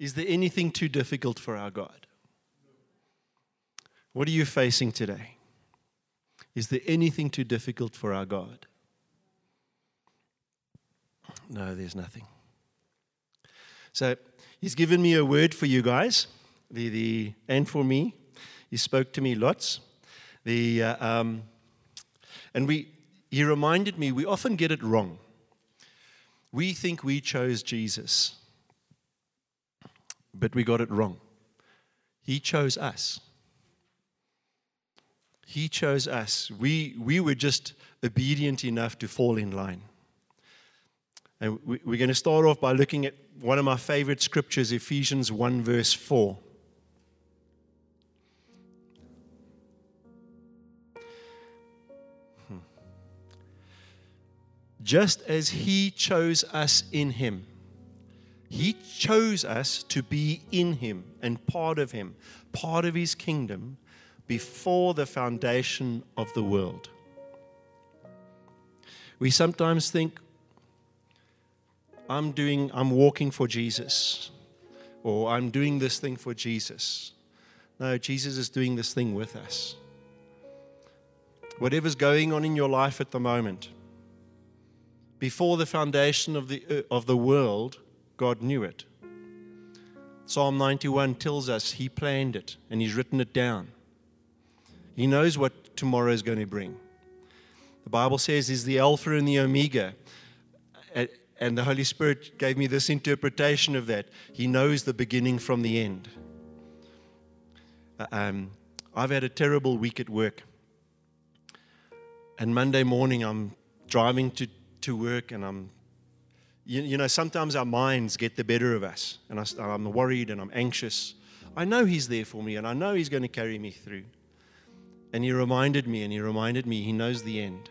Is there anything too difficult for our God? What are you facing today? Is there anything too difficult for our God? No, there's nothing. So he's given me a word for you guys, the, the and for me. He spoke to me lots. The uh, um, and we he reminded me we often get it wrong. We think we chose Jesus, but we got it wrong. He chose us. He chose us. We, we were just obedient enough to fall in line. And we, are going to start off by looking at one of my favorite scriptures, Ephesians 1, verse 4. Hmm. Just as He chose us in Him, He chose us to be in Him and part of Him, part of His kingdom before the foundation of the world. We sometimes think, I'm doing, I'm walking for Jesus, or I'm doing this thing for Jesus. No, Jesus is doing this thing with us. Whatever's going on in your life at the moment, before the foundation of the, of the world, God knew it. Psalm 91 tells us He planned it and He's written it down. He knows what tomorrow is going to bring. The Bible says He's the Alpha and the Omega. And the Holy Spirit gave me this interpretation of that. He knows the beginning from the end. Uh, um, I've had a terrible week at work. And Monday morning, I'm driving to, to work, and I'm, you, you know, sometimes our minds get the better of us. And I, I'm worried and I'm anxious. I know He's there for me, and I know He's going to carry me through. And He reminded me, and He reminded me, He knows the end.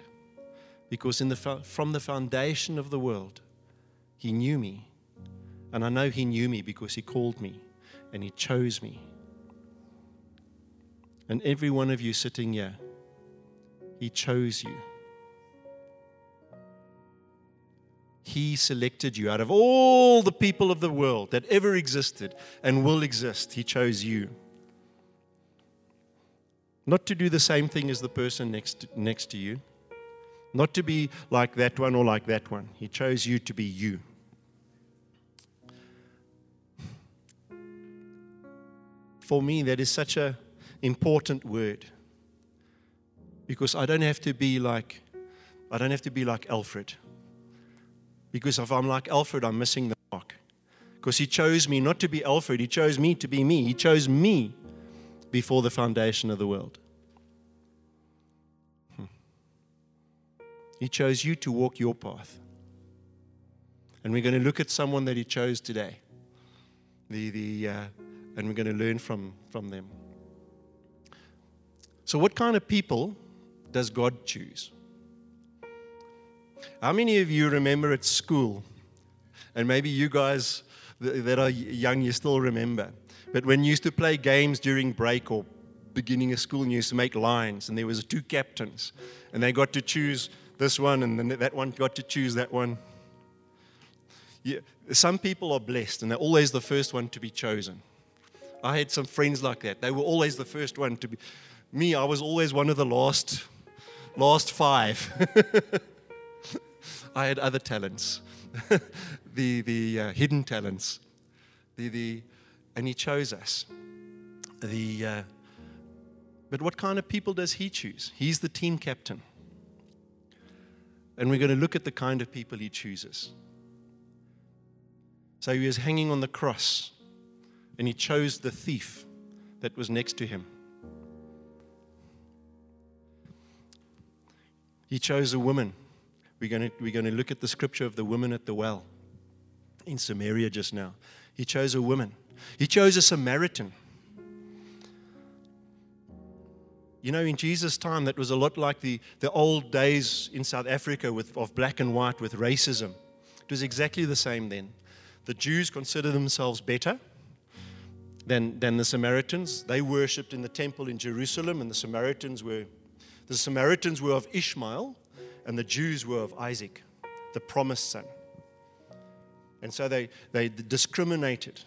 Because in the, from the foundation of the world, he knew me. And I know He knew me because He called me and He chose me. And every one of you sitting here, He chose you. He selected you out of all the people of the world that ever existed and will exist. He chose you. Not to do the same thing as the person next, next to you, not to be like that one or like that one. He chose you to be you. for me, that is such an important word. Because I don't have to be like, I don't have to be like Alfred. Because if I'm like Alfred, I'm missing the mark. Because he chose me not to be Alfred, he chose me to be me. He chose me before the foundation of the world. Hmm. He chose you to walk your path. And we're going to look at someone that he chose today. The, the, uh, and we're going to learn from, from them. So, what kind of people does God choose? How many of you remember at school? And maybe you guys that are young, you still remember. But when you used to play games during break or beginning of school, and you used to make lines, and there was two captains, and they got to choose this one, and then that one got to choose that one. Yeah, some people are blessed, and they're always the first one to be chosen. I had some friends like that. They were always the first one to be. Me, I was always one of the last, last five. I had other talents, the the uh, hidden talents, the the, and He chose us. The uh, but what kind of people does He choose? He's the team captain, and we're going to look at the kind of people He chooses. So He was hanging on the cross and he chose the thief that was next to him. He chose a woman. We're going, to, we're going to look at the scripture of the woman at the well in Samaria just now. He chose a woman. He chose a Samaritan. You know, in Jesus' time, that was a lot like the, the old days in South Africa with, of black and white with racism. It was exactly the same then. The Jews considered themselves better than, than the Samaritans. They worshipped in the temple in Jerusalem, and the Samaritans were the Samaritans were of Ishmael, and the Jews were of Isaac, the promised son. And so they, they discriminated.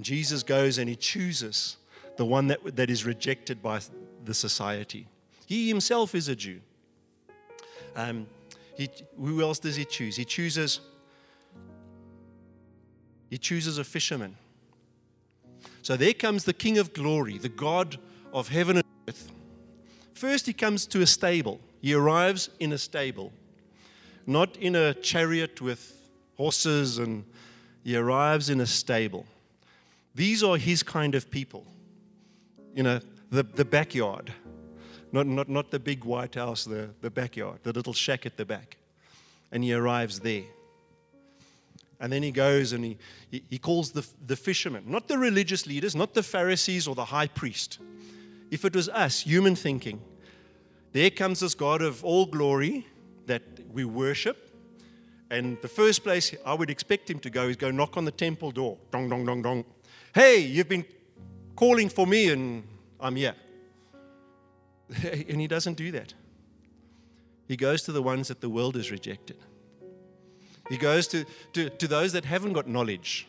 Jesus goes and he chooses the one that, that is rejected by the society. He himself is a Jew. Um, he, who else does he choose? He chooses he chooses a fisherman. So there comes the King of glory, the God of heaven and earth. First, he comes to a stable. He arrives in a stable, not in a chariot with horses, and he arrives in a stable. These are his kind of people. You know, the, the backyard, not, not, not the big white house, the, the backyard, the little shack at the back. And he arrives there. And then he goes and he, he, calls the, the fishermen, not the religious leaders, not the Pharisees or the high priest. If it was us, human thinking, there comes this God of all glory that we worship. And the first place I would expect him to go is go knock on the temple door. Dong, dong, dong, dong. Hey, you've been calling for me and I'm here. And he doesn't do that. He goes to the ones that the world has rejected. He goes to, to, to those that haven't got knowledge.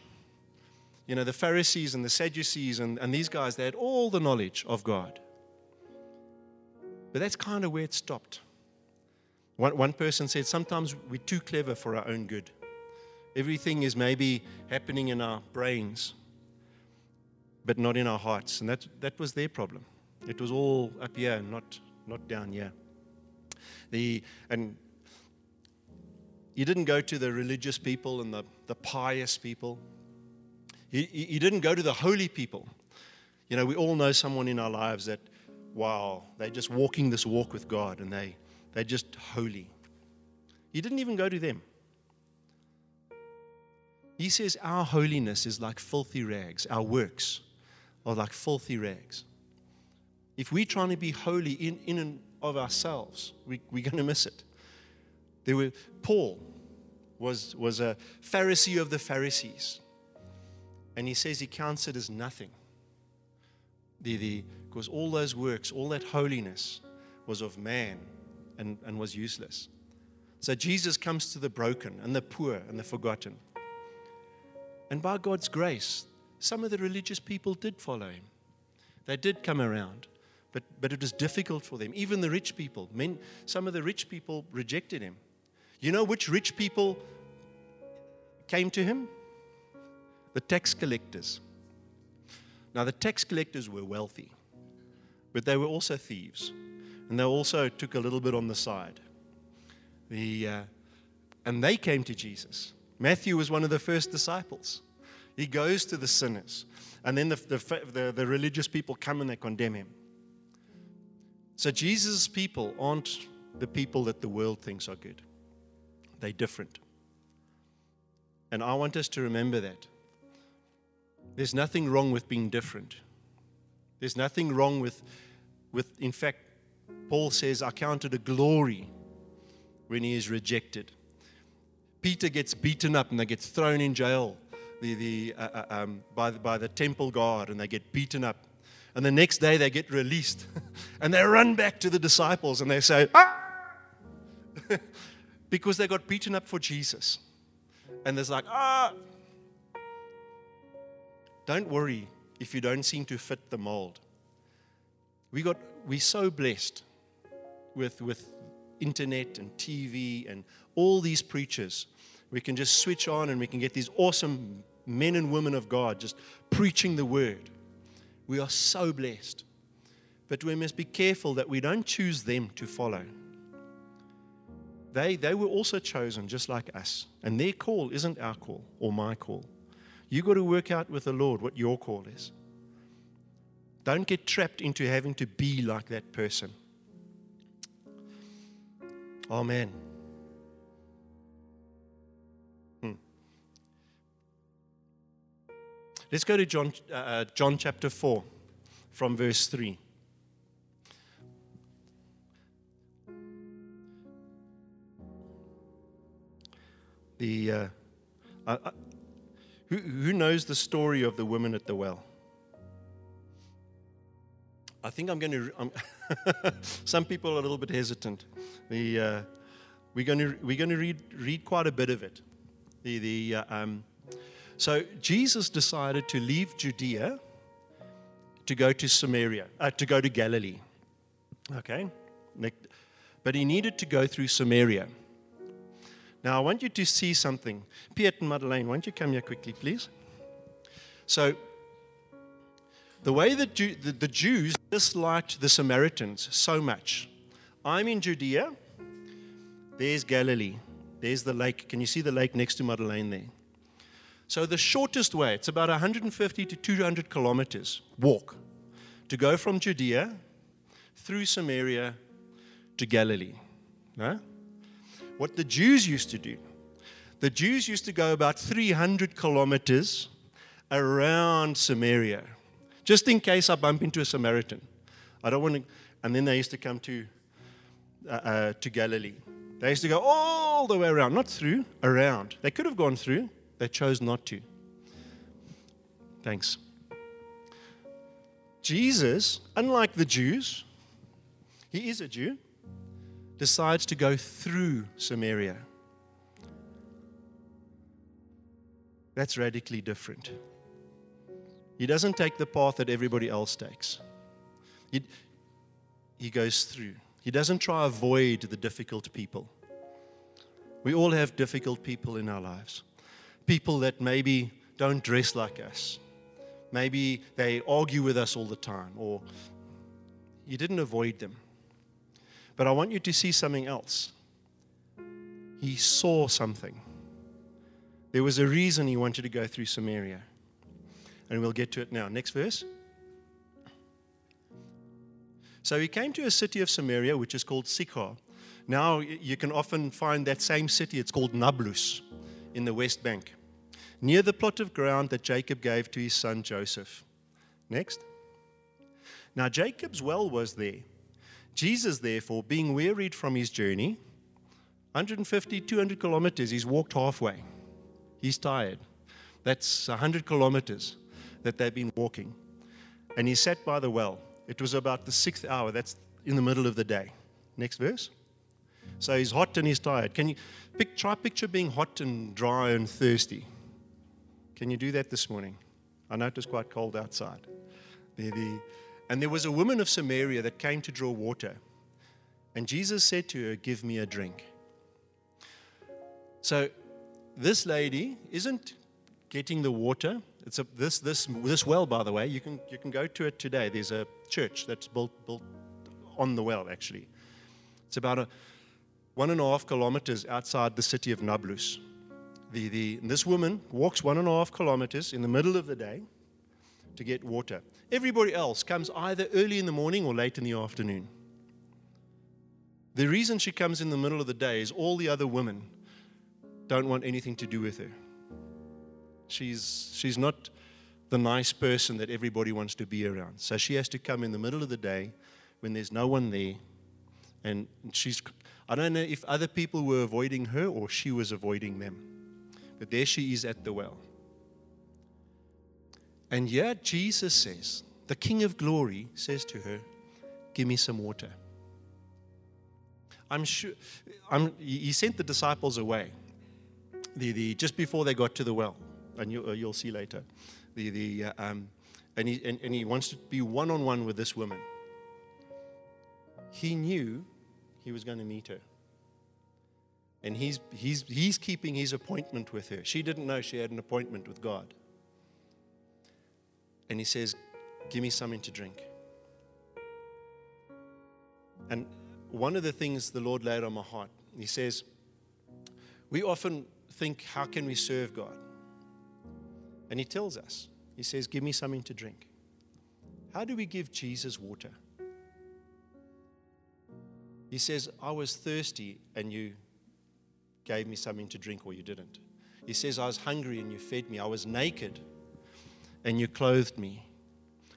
You know, the Pharisees and the Sadducees and, and these guys, they had all the knowledge of God. But that's kind of where it stopped. One, one person said, Sometimes we're too clever for our own good. Everything is maybe happening in our brains, but not in our hearts. And that, that was their problem. It was all up here, not, not down here. The, and he didn't go to the religious people and the, the pious people. He, he didn't go to the holy people. You know, we all know someone in our lives that, wow, they're just walking this walk with God and they, they're just holy. He didn't even go to them. He says our holiness is like filthy rags, our works are like filthy rags. If we're trying to be holy in, in and of ourselves, we, we're going to miss it. There were Paul was, was a Pharisee of the Pharisees. And he says he counts it as nothing. The, the, because all those works, all that holiness was of man and, and was useless. So Jesus comes to the broken and the poor and the forgotten. And by God's grace, some of the religious people did follow him. They did come around, but, but it was difficult for them. Even the rich people, men, some of the rich people rejected him. You know which rich people came to him? The tax collectors. Now, the tax collectors were wealthy, but they were also thieves, and they also took a little bit on the side. The, uh, and they came to Jesus. Matthew was one of the first disciples. He goes to the sinners, and then the, the, the, the religious people come and they condemn him. So, Jesus' people aren't the people that the world thinks are good, they're different. And I want us to remember that. There's nothing wrong with being different. There's nothing wrong with, with in fact, Paul says, I count a glory when he is rejected. Peter gets beaten up and they get thrown in jail the, the, uh, uh, um, by, the, by the temple guard and they get beaten up. And the next day they get released and they run back to the disciples and they say, ah! because they got beaten up for Jesus and there's like, ah. Don't worry if you don't seem to fit the mold. We got, we're so blessed with, with internet and TV and all these preachers. We can just switch on and we can get these awesome men and women of God just preaching the word. We are so blessed. But we must be careful that we don't choose them to follow. They, they were also chosen just like us. And their call isn't our call or my call. You've got to work out with the Lord what your call is. Don't get trapped into having to be like that person. Amen. Hmm. Let's go to John, uh, uh John chapter 4 from verse 3. the uh, uh, uh, who, who knows the story of the woman at the well? I think I'm going to. I'm some people are a little bit hesitant. The, uh, we're going to we're going to read read quite a bit of it. The the uh, um, So Jesus decided to leave Judea to go to Samaria, uh, to go to Galilee. Okay? But he needed to go through Samaria. Now, I want you to see something. Piet and Madeleine, won't you come here quickly, please? So, the way that Jew, the, the Jews disliked the Samaritans so much. I'm in Judea. There's Galilee. There's the lake. Can you see the lake next to Madeleine there? So, the shortest way, it's about 150 to 200 kilometers walk to go from Judea through Samaria to Galilee. No? What the Jews used to do, the Jews used to go about 300 kilometers around Samaria, just in case I bump into a Samaritan. I don't want to. And then they used to come to, uh, uh, to Galilee. They used to go all the way around, not through, around. They could have gone through, they chose not to. Thanks. Jesus, unlike the Jews, he is a Jew, decides to go through Samaria. That's radically different. He doesn't take the path that everybody else takes. He, he goes through. He doesn't try avoid the difficult people. We all have difficult people in our lives. People that maybe don't dress like us. Maybe they argue with us all the time, or you didn't avoid them. But I want you to see something else. He saw something. There was a reason he wanted to go through Samaria. And we'll get to it now. Next verse. So he came to a city of Samaria, which is called Sychar. Now you can often find that same city, it's called Nablus in the West Bank, near the plot of ground that Jacob gave to his son Joseph. Next. Now Jacob's well was there. Jesus, therefore, being wearied from his journey, 150, 200 kilometers, he's walked halfway. He's tired. That's 100 kilometers that they've been walking. And he sat by the well. It was about the sixth hour. That's in the middle of the day. Next verse. So he's hot and he's tired. Can you pick, try picture being hot and dry and thirsty? Can you do that this morning? I know it was quite cold outside. And there was a woman of Samaria that came to draw water. And Jesus said to her, Give me a drink. So this lady isn't getting the water. It's a, this, this, this well, by the way, you can, you can go to it today. There's a church that's built, built on the well, actually. It's about a one and a half kilometers outside the city of Nablus. The, the, this woman walks one and a half kilometers in the middle of the day to get water. Everybody else comes either early in the morning or late in the afternoon. The reason she comes in the middle of the day is all the other women don't want anything to do with her. She's, she's not the nice person that everybody wants to be around. So she has to come in the middle of the day when there's no one there. And she's, I don't know if other people were avoiding her or she was avoiding them. But there she is at the well. And yet Jesus says, the King of glory says to her, Give me some water. I'm sure I'm, he sent the disciples away the, the, just before they got to the well, and you, will uh, see later. The, the, uh, um, and, he, and, and he wants to be one on one with this woman. He knew he was going to meet her. And he's, he's, he's keeping his appointment with her. She didn't know she had an appointment with God. And he says, Give me something to drink. And one of the things the Lord laid on my heart, he says, We often think, How can we serve God? And he tells us, He says, Give me something to drink. How do we give Jesus water? He says, I was thirsty and you gave me something to drink or you didn't. He says, I was hungry and you fed me. I was naked and you clothed me.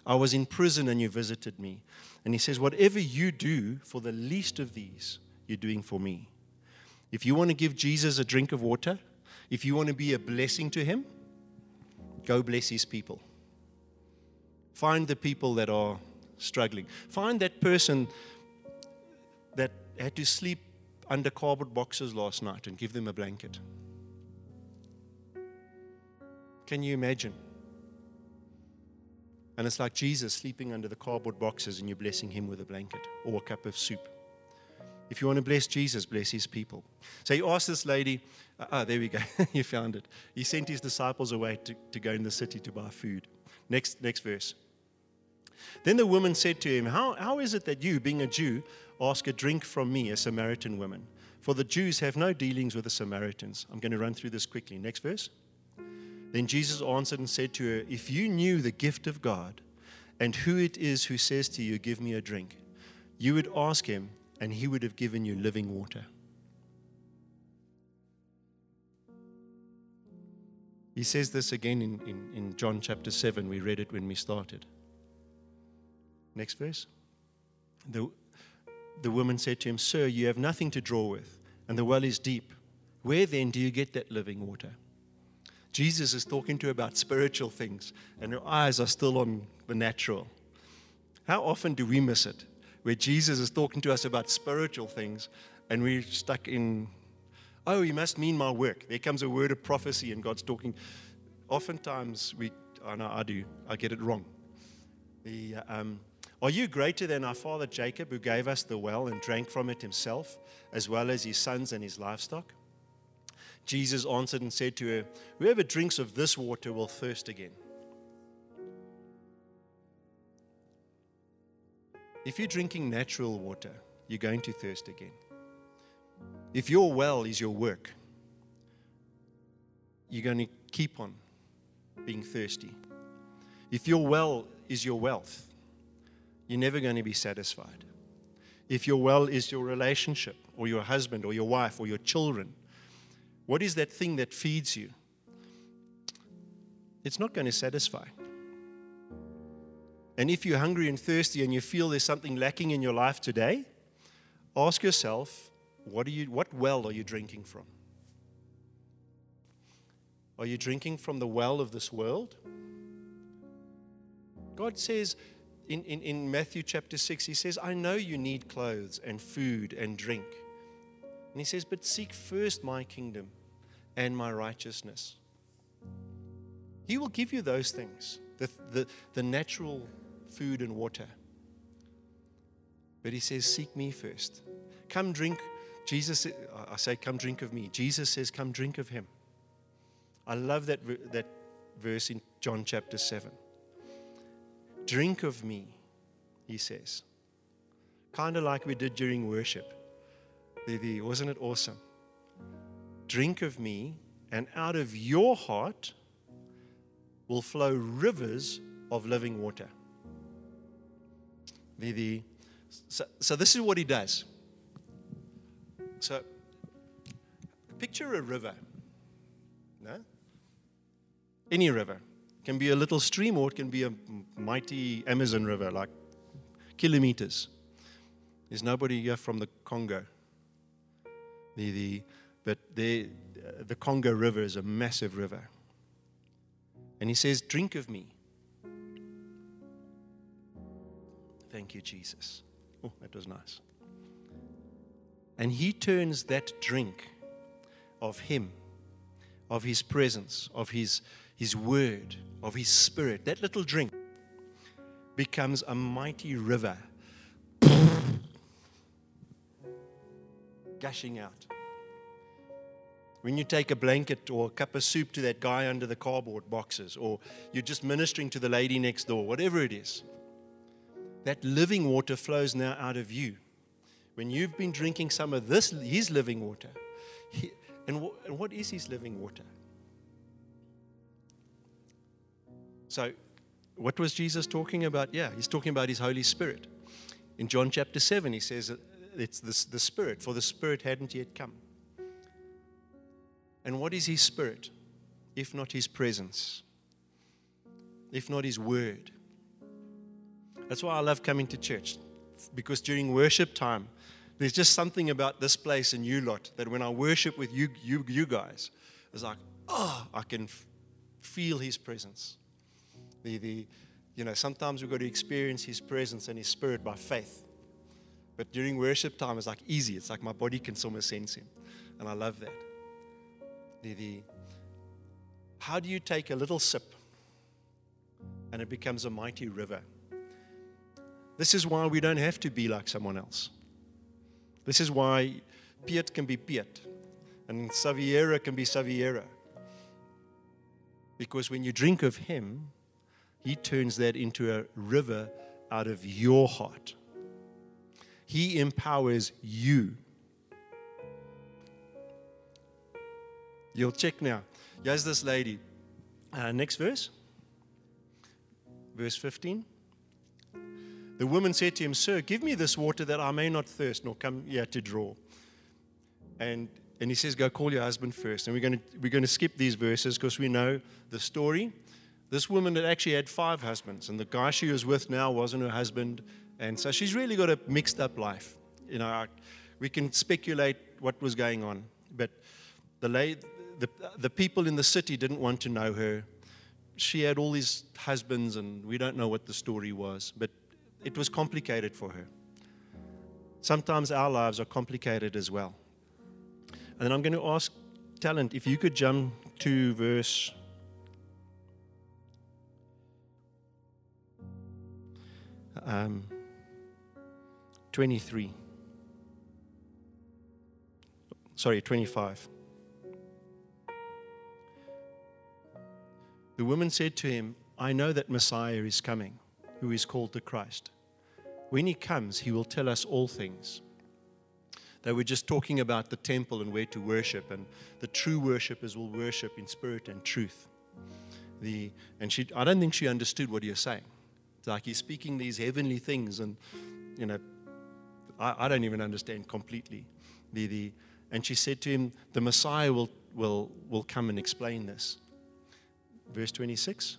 I was in prison and you visited me. And he says, Whatever you do for the least of these, you're doing for me. If you want to give Jesus a drink of water, if you want to be a blessing to him, go bless his people. Find the people that are struggling. Find that person that had to sleep under cardboard boxes last night and give them a blanket. Can you imagine? And it's like Jesus sleeping under the cardboard boxes and you're blessing him with a blanket or a cup of soup. If you want to bless Jesus, bless his people. So he asked this lady, ah, uh, there we go, you found it. He sent his disciples away to, to go in the city to buy food. Next, next verse. Then the woman said to him, how, how is it that you, being a Jew, ask a drink from me, a Samaritan woman? For the Jews have no dealings with the Samaritans. I'm going to run through this quickly. Next verse. Then Jesus answered and said to her, If you knew the gift of God and who it is who says to you, Give me a drink, you would ask him, and he would have given you living water. He says this again in, in, in John chapter 7. We read it when we started. Next verse. The, the woman said to him, Sir, you have nothing to draw with, and the well is deep. Where then do you get that living water? Jesus is talking to her about spiritual things, and her eyes are still on the natural. How often do we miss it? Where Jesus is talking to us about spiritual things, and we're stuck in, oh, you must mean my work. There comes a word of prophecy, and God's talking. Oftentimes, we, I know I do, I get it wrong. The, um, are you greater than our father Jacob, who gave us the well and drank from it himself, as well as his sons and his livestock? Jesus answered and said to her, Whoever drinks of this water will thirst again. If you're drinking natural water, you're going to thirst again. If your well is your work, you're going to keep on being thirsty. If your well is your wealth, you're never going to be satisfied. If your well is your relationship, or your husband, or your wife, or your children, what is that thing that feeds you? It's not going to satisfy. And if you're hungry and thirsty and you feel there's something lacking in your life today, ask yourself, what, are you, what well are you drinking from? Are you drinking from the well of this world? God says, in, in, in Matthew chapter 6, he says, I know you need clothes and food and drink. And he says, But seek first my kingdom and my righteousness. He will give you those things, the, the, the natural food and water. But he says, Seek me first. Come drink. Jesus, I say, Come drink of me. Jesus says, Come drink of him. I love that, that verse in John chapter 7. Drink of me, he says. Kind of like we did during worship. Wasn't it awesome? Drink of me, and out of your heart will flow rivers of living water. So, so this is what he does. So picture a river. No? Any river can be a little stream or it can be a mighty Amazon river, like kilometers. There's nobody here from the Congo. The, the, but the, the Congo River is a massive river. And he says, Drink of me. Thank you, Jesus. Oh, that was nice. And he turns that drink of him, of his presence, of his, his word, of His Spirit, that little drink becomes a mighty river gushing out. When you take a blanket or a cup of soup to that guy under the cardboard boxes, or you're just ministering to the lady next door, whatever it is, that living water flows now out of you. When you've been drinking some of this, his living water, he, and, and what is his living water? So, what was Jesus talking about? Yeah, he's talking about his Holy Spirit. In John chapter 7, he says it's the, the Spirit, for the Spirit hadn't yet come. And what is his Spirit, if not his presence, if not his word? That's why I love coming to church, because during worship time, there's just something about this place and you lot that when I worship with you, you, you guys, it's like, oh, I can f- feel his presence. The, the, you know, sometimes we've got to experience His presence and His Spirit by faith. But during worship time, it's like easy. It's like my body can almost sense Him. And I love that. The, the, How do you take a little sip and it becomes a mighty river? This is why we don't have to be like someone else. This is why Piet can be Piet and Saviera can be Saviera. Because when you drink of Him, He turns that into a river out of your heart. He empowers you. You'll check now. Here's this lady. Uh, next verse. Verse 15. The woman said to him, Sir, give me this water that I may not thirst nor come here to draw. And, and he says, Go call your husband first. And we're going to, we're going to skip these verses because we know the story. This woman had actually had five husbands, and the guy she was with now wasn't her husband. And so she's really got a mixed up life. You know, we can speculate what was going on. But the, lay, the, the people in the city didn't want to know her. She had all these husbands, and we don't know what the story was. But it was complicated for her. Sometimes our lives are complicated as well. And then I'm going to ask Talent if you could jump to verse. Um, 23. Sorry, 25. The woman said to him, I know that Messiah is coming, who is called the Christ. When he comes, he will tell us all things. They were just talking about the temple and where to worship, and the true worshippers will worship in spirit and truth. The, and she, I don't think she understood what he was saying. It's like he's speaking these heavenly things, and you know, I, I don't even understand completely. The, the, and she said to him, The Messiah will, will, will come and explain this. Verse 26.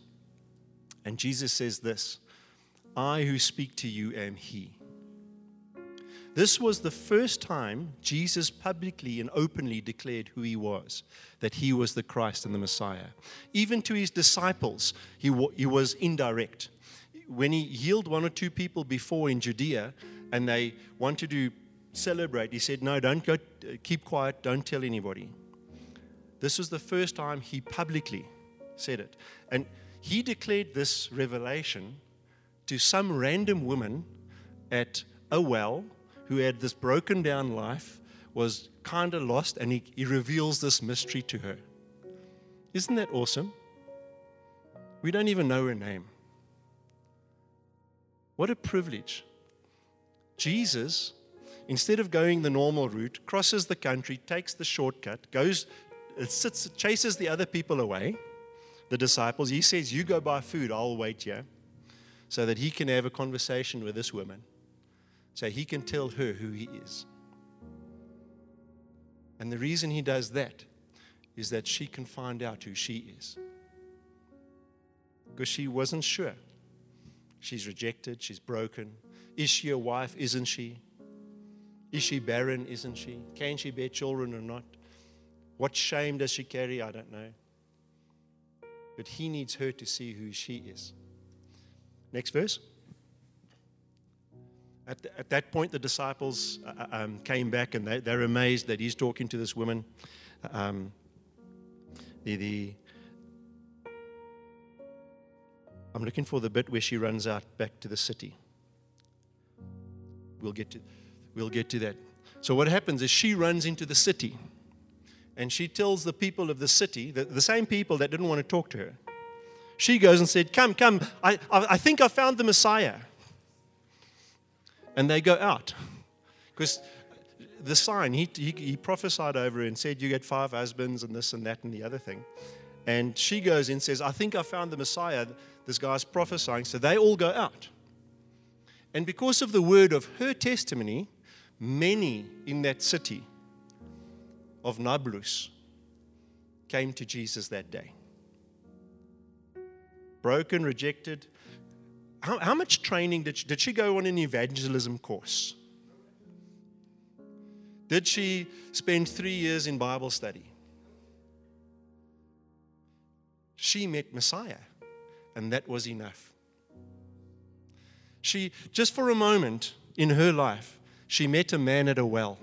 And Jesus says this I who speak to you am He. This was the first time Jesus publicly and openly declared who he was, that he was the Christ and the Messiah. Even to his disciples, he, he was indirect. When he healed one or two people before in Judea and they wanted to celebrate, he said, No, don't go, keep quiet, don't tell anybody. This was the first time he publicly said it. And he declared this revelation to some random woman at a well who had this broken down life, was kind of lost, and he, he reveals this mystery to her. Isn't that awesome? We don't even know her name. What a privilege. Jesus, instead of going the normal route, crosses the country, takes the shortcut, goes, uh, sits, chases the other people away, the disciples. He says, You go buy food, I'll wait here, so that he can have a conversation with this woman so he can tell her who he is. And the reason he does that is that she can find out who she is. Because she wasn't sure. She's rejected, she's broken. Is she a wife? Isn't she? Is she barren? Isn't she? Can she bear children or not? What shame does she carry? I don't know. But he needs her to see who she is. Next verse. At, at that point, the disciples uh, uh, um, came back and they, they're amazed that he's talking to this woman. Um, the, the, I'm looking for the bit where she runs out back to the city. We'll get to, we'll get to that. So, what happens is she runs into the city and she tells the people of the city, the, the same people that didn't want to talk to her, she goes and said, Come, come, I, I, think I found the Messiah and they go out. Because the sign, he, he, he, prophesied over her and said, You get five husbands and this and that and the other thing. And she goes in and says, I think I found the Messiah. This guy's prophesying. So they all go out. And because of the word of her testimony, many in that city of Nablus came to Jesus that day. Broken, rejected, how, how much training did she, did she go on an evangelism course? Did she spend three years in Bible study? She met Messiah, and that was enough. She, just for a moment in her life, she met a man at a well,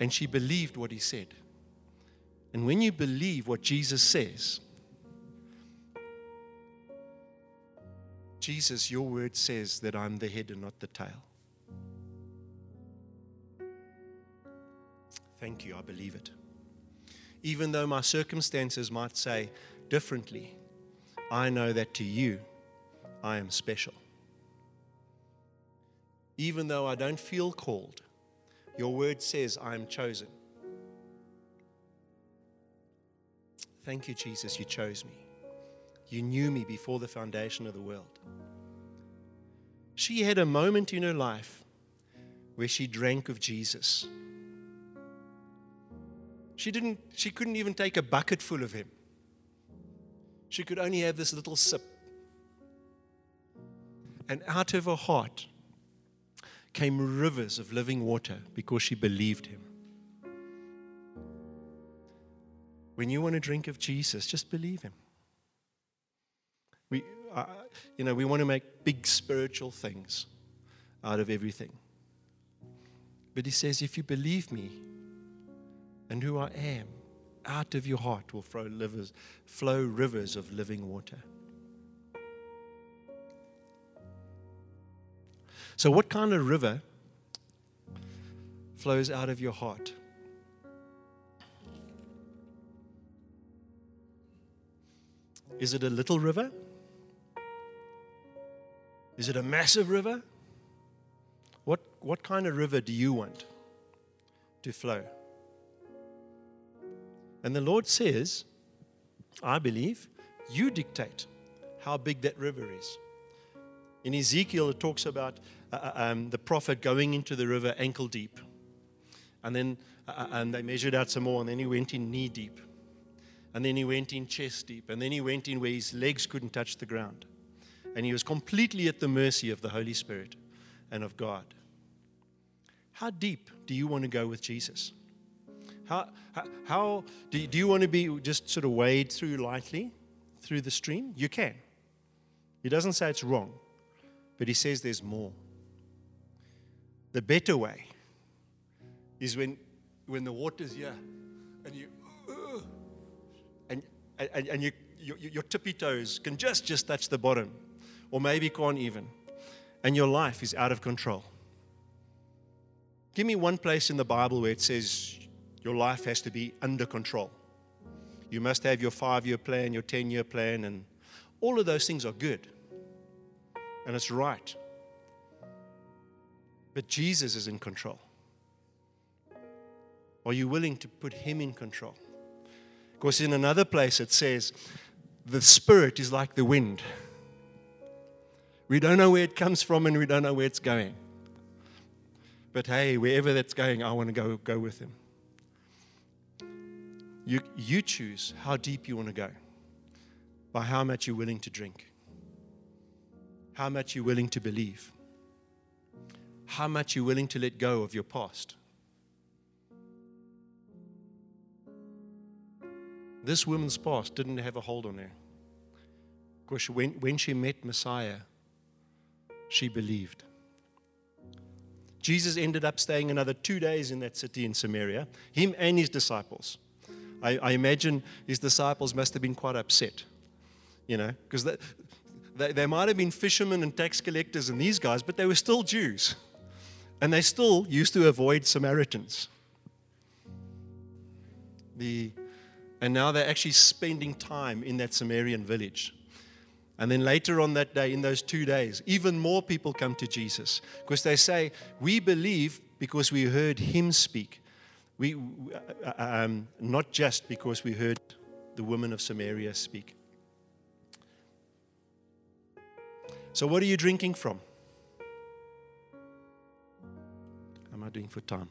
and she believed what he said. And when you believe what Jesus says, Jesus, your word says that I'm the head and not the tail. Thank you, I believe it. Even though my circumstances might say differently, I know that to you, I am special. Even though I don't feel called, your word says I am chosen. Thank you, Jesus, you chose me. You knew me before the foundation of the world. She had a moment in her life where she drank of Jesus. She didn't she couldn't even take a bucket full of him. She could only have this little sip. And out of her heart came rivers of living water because she believed him. When you want to drink of Jesus, just believe him. We, uh, you know, we want to make big spiritual things out of everything. But he says, if you believe me and who I am, out of your heart will flow flow rivers of living water. So, what kind of river flows out of your heart? Is it a little river? Is it a massive river? What, what kind of river do you want to flow? And the Lord says, I believe, you dictate how big that river is. In Ezekiel, it talks about uh, uh um, the prophet going into the river ankle deep. And then uh, uh, and they measured out some more, and then he went in knee deep. And then he went in chest deep. And then he went in where his legs couldn't touch the ground and he was completely at the mercy of the Holy Spirit and of God. How deep do you want to go with Jesus? How, how, how do, you, do you want to be just sort of wade through lightly through the stream? You can. He doesn't say it's wrong, but he says there's more. The better way is when, when the water's here and you, and, and, and you, your, your tippy toes can just, just touch the bottom or maybe can't even, and your life is out of control. Give me one place in the Bible where it says your life has to be under control. You must have your five year plan, your 10 year plan, and all of those things are good. And it's right. But Jesus is in control. Are you willing to put Him in control? Because in another place it says, the Spirit is like the wind. We don't know where it comes from and we don't know where it's going. But hey, wherever that's going, I want to go, go with him. You, you choose how deep you want to go by how much you're willing to drink, how much you're willing to believe, how much you're willing to let go of your past. This woman's past didn't have a hold on her. Because when, when she met Messiah, she believed. Jesus ended up staying another two days in that city in Samaria, him and his disciples. I, I imagine his disciples must have been quite upset, you know, because they, they, they might have been fishermen and tax collectors and these guys, but they were still Jews. And they still used to avoid Samaritans. The, and now they're actually spending time in that Samaritan village. And then later on that day, in those two days, even more people come to Jesus because they say, We believe because we heard him speak. We, uh, um, not just because we heard the woman of Samaria speak. So, what are you drinking from? Am I doing for time?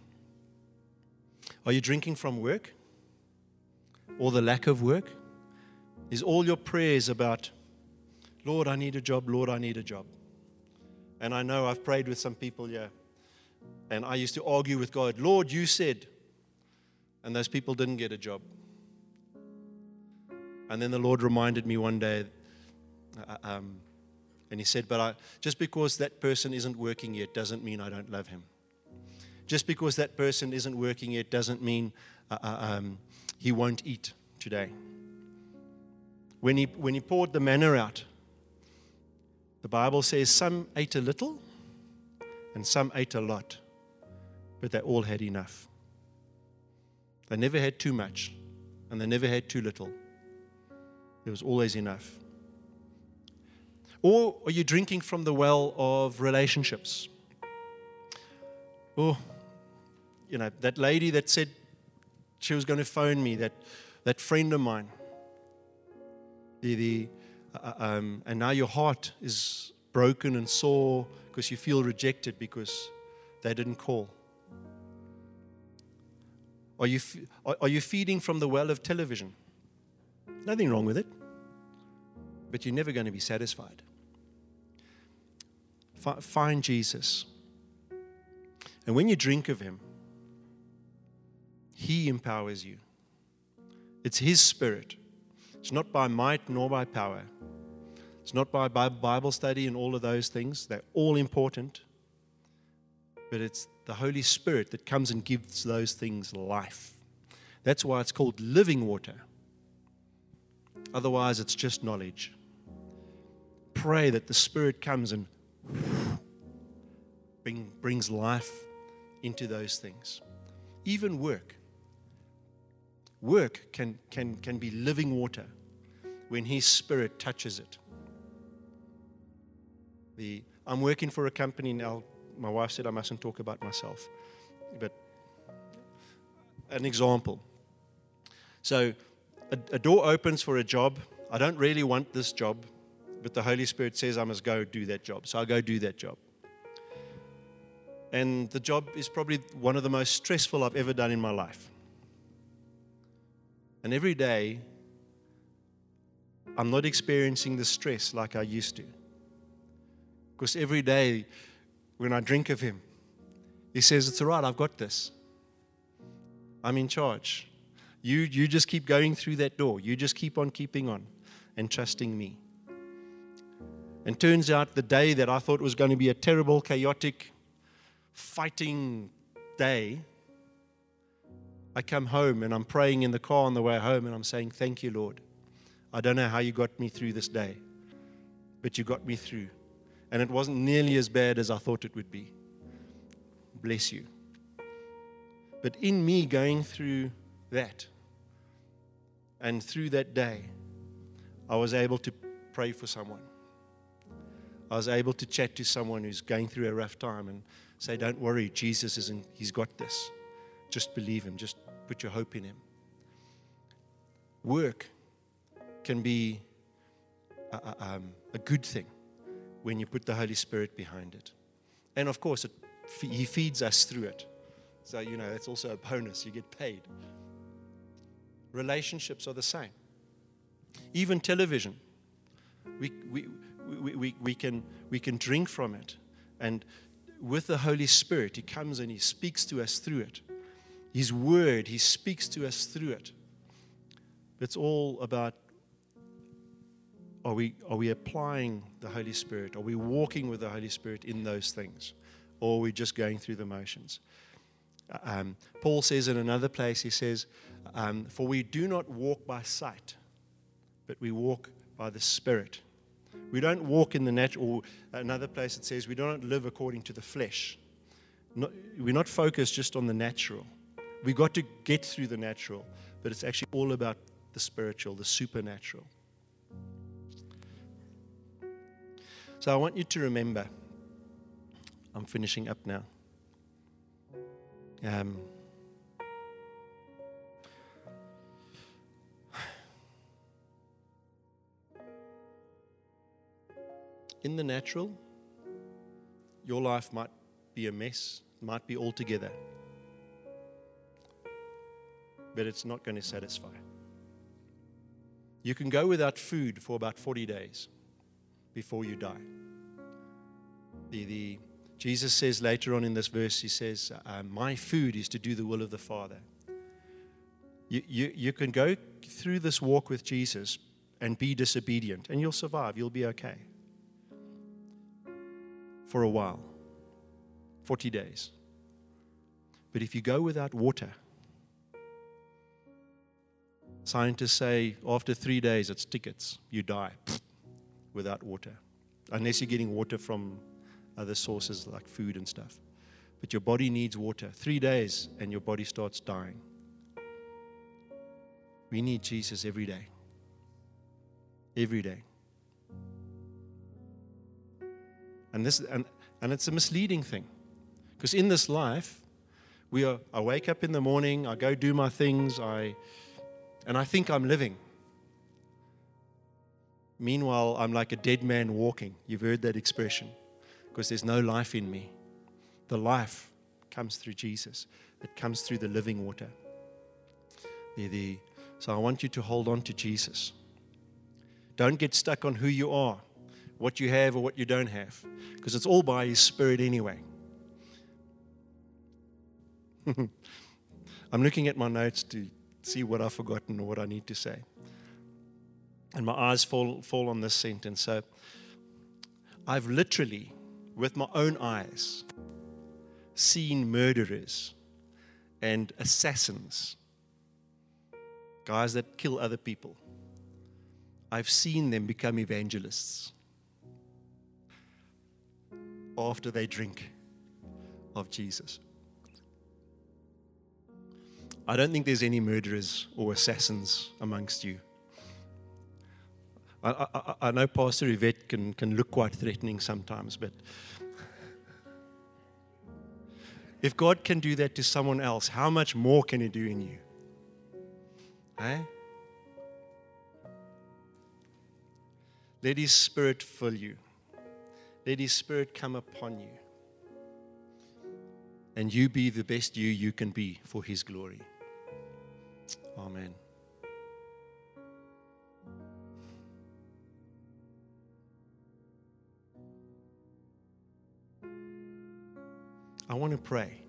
Are you drinking from work or the lack of work? Is all your prayers about Lord, I need a job. Lord, I need a job. And I know I've prayed with some people here, and I used to argue with God, Lord, you said, and those people didn't get a job. And then the Lord reminded me one day, uh, um, and He said, But I, just because that person isn't working yet doesn't mean I don't love him. Just because that person isn't working yet doesn't mean uh, uh um, he won't eat today. When he, when he poured the manna out, the Bible says some ate a little and some ate a lot, but they all had enough. They never had too much, and they never had too little. There was always enough. Or are you drinking from the well of relationships? Oh, you know, that lady that said she was going to phone me, that, that friend of mine. The, the, uh, um, and now your heart is broken and sore because you feel rejected because they didn't call. Are you, are you feeding from the well of television? Nothing wrong with it, but you're never going to be satisfied. Find Jesus. And when you drink of Him, He empowers you. It's His Spirit. It's not by might nor by power. It's not by Bible study and all of those things. They're all important. But it's the Holy Spirit that comes and gives those things life. That's why it's called living water. Otherwise, it's just knowledge. Pray that the Spirit comes and bring, brings life into those things. Even work. Work can, can, can be living water when His Spirit touches it. The, I'm working for a company now. My wife said I mustn't talk about myself. But an example. So, a, a door opens for a job. I don't really want this job but the Holy Spirit says I must go do that job. So I go do that job. And the job is probably one of the most stressful I've ever done in my life. And every day, I'm not experiencing the stress like I used to. Because every day, when I drink of Him, He says, It's all right, I've got this. I'm in charge. You, you just keep going through that door. You just keep on keeping on and trusting me. And turns out the day that I thought was going to be a terrible, chaotic, fighting day, I come home and I'm praying in the car on the way home and I'm saying, Thank you, Lord. I don't know how you got me through this day, but you got me through. And it wasn't nearly as bad as I thought it would be. Bless you. But in me going through that, and through that day, I was able to pray for someone. I was able to chat to someone who's going through a rough time and say, Don't worry, Jesus isn't, He's got this. Just believe Him, just put your hope in Him. Work can be a, a, um, a good thing when you put the Holy Spirit behind it. And of course, it, He feeds us through it. So, you know, it's also a bonus. You get paid. Relationships are the same. Even television. We, we, we, we, we, can, we can drink from it. And with the Holy Spirit, He comes and He speaks to us through it. His Word, He speaks to us through it. It's all about are we, are we applying the Holy Spirit? Are we walking with the Holy Spirit in those things? Or are we just going through the motions? Um, Paul says in another place, he says, um, For we do not walk by sight, but we walk by the Spirit. We don't walk in the natural. Another place it says we don't live according to the flesh. Not, we're not focused just on the natural. We've got to get through the natural, but it's actually all about the spiritual, the supernatural. So I want you to remember, I'm finishing up now. Um, in the natural, your life might be a mess, might be all together, but it's not going to satisfy. You can go without food for about 40 days before you die. The, the, Jesus says later on in this verse, He says, uh, My food is to do the will of the Father. You, you, you can go through this walk with Jesus and be disobedient, and you'll survive, you'll be okay for a while 40 days. But if you go without water, Scientists say after three days, it's tickets. You die without water, unless you're getting water from other sources like food and stuff. But your body needs water. Three days, and your body starts dying. We need Jesus every day. Every day. And this and, and it's a misleading thing. Because in this life, we are I wake up in the morning, I go do my things, I and I think I'm living. Meanwhile, I'm like a dead man walking. You've heard that expression. Because there's no life in me. The life comes through Jesus, it comes through the living water. So I want you to hold on to Jesus. Don't get stuck on who you are, what you have or what you don't have, because it's all by His Spirit anyway. I'm looking at my notes to see what I've forgotten or what I need to say. And my eyes fall, fall on this sentence. So I've literally, with my own eyes, seen murderers and assassins, guys that kill other people. I've seen them become evangelists after they drink of Jesus. I don't think there's any murderers or assassins amongst you. I, I, I, know Pastor Yvette can, can look quite threatening sometimes, but if God can do that to someone else, how much more can He do in you? Eh? Let His Spirit fill you. Let His Spirit come upon you. And you be the best you you can be for His glory. Amen. I want to pray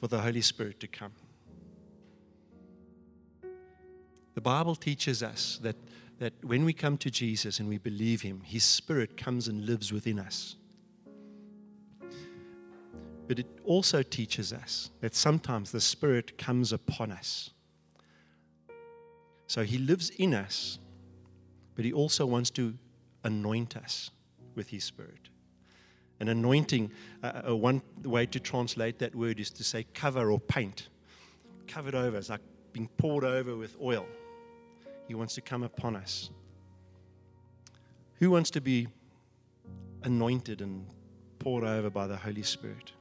for the Holy Spirit to come. The Bible teaches us that, that when we come to Jesus and we believe Him, His Spirit comes and lives within us. But it also teaches us that sometimes the Spirit comes upon us. So He lives in us, but He also wants to anoint us with His Spirit. An anointing, uh, one way to translate that word is to say cover or paint. Covered over, it's like being poured over with oil. He wants to come upon us. Who wants to be anointed and poured over by the Holy Spirit?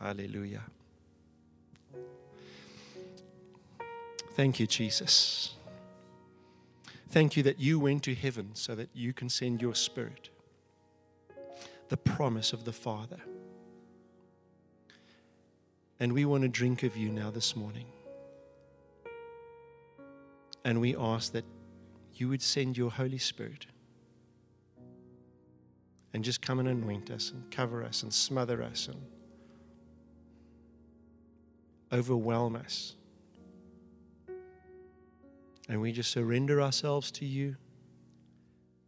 Hallelujah. Thank you, Jesus. Thank you that you went to heaven so that you can send your spirit. The promise of the Father. And we want to drink of you now this morning. And we ask that you would send your Holy Spirit and just come and anoint us and cover us and smother us and overwhelm us. And we just surrender ourselves to you.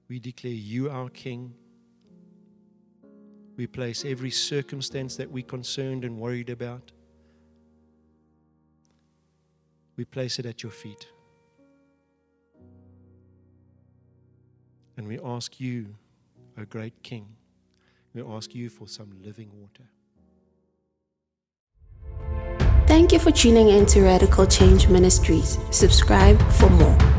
We declare you our King. We place every circumstance that we're concerned and worried about. We place it at your feet. And we ask you, O great King, we ask you for some living water. Thank you for tuning in to Radical Change Ministries. Subscribe for more.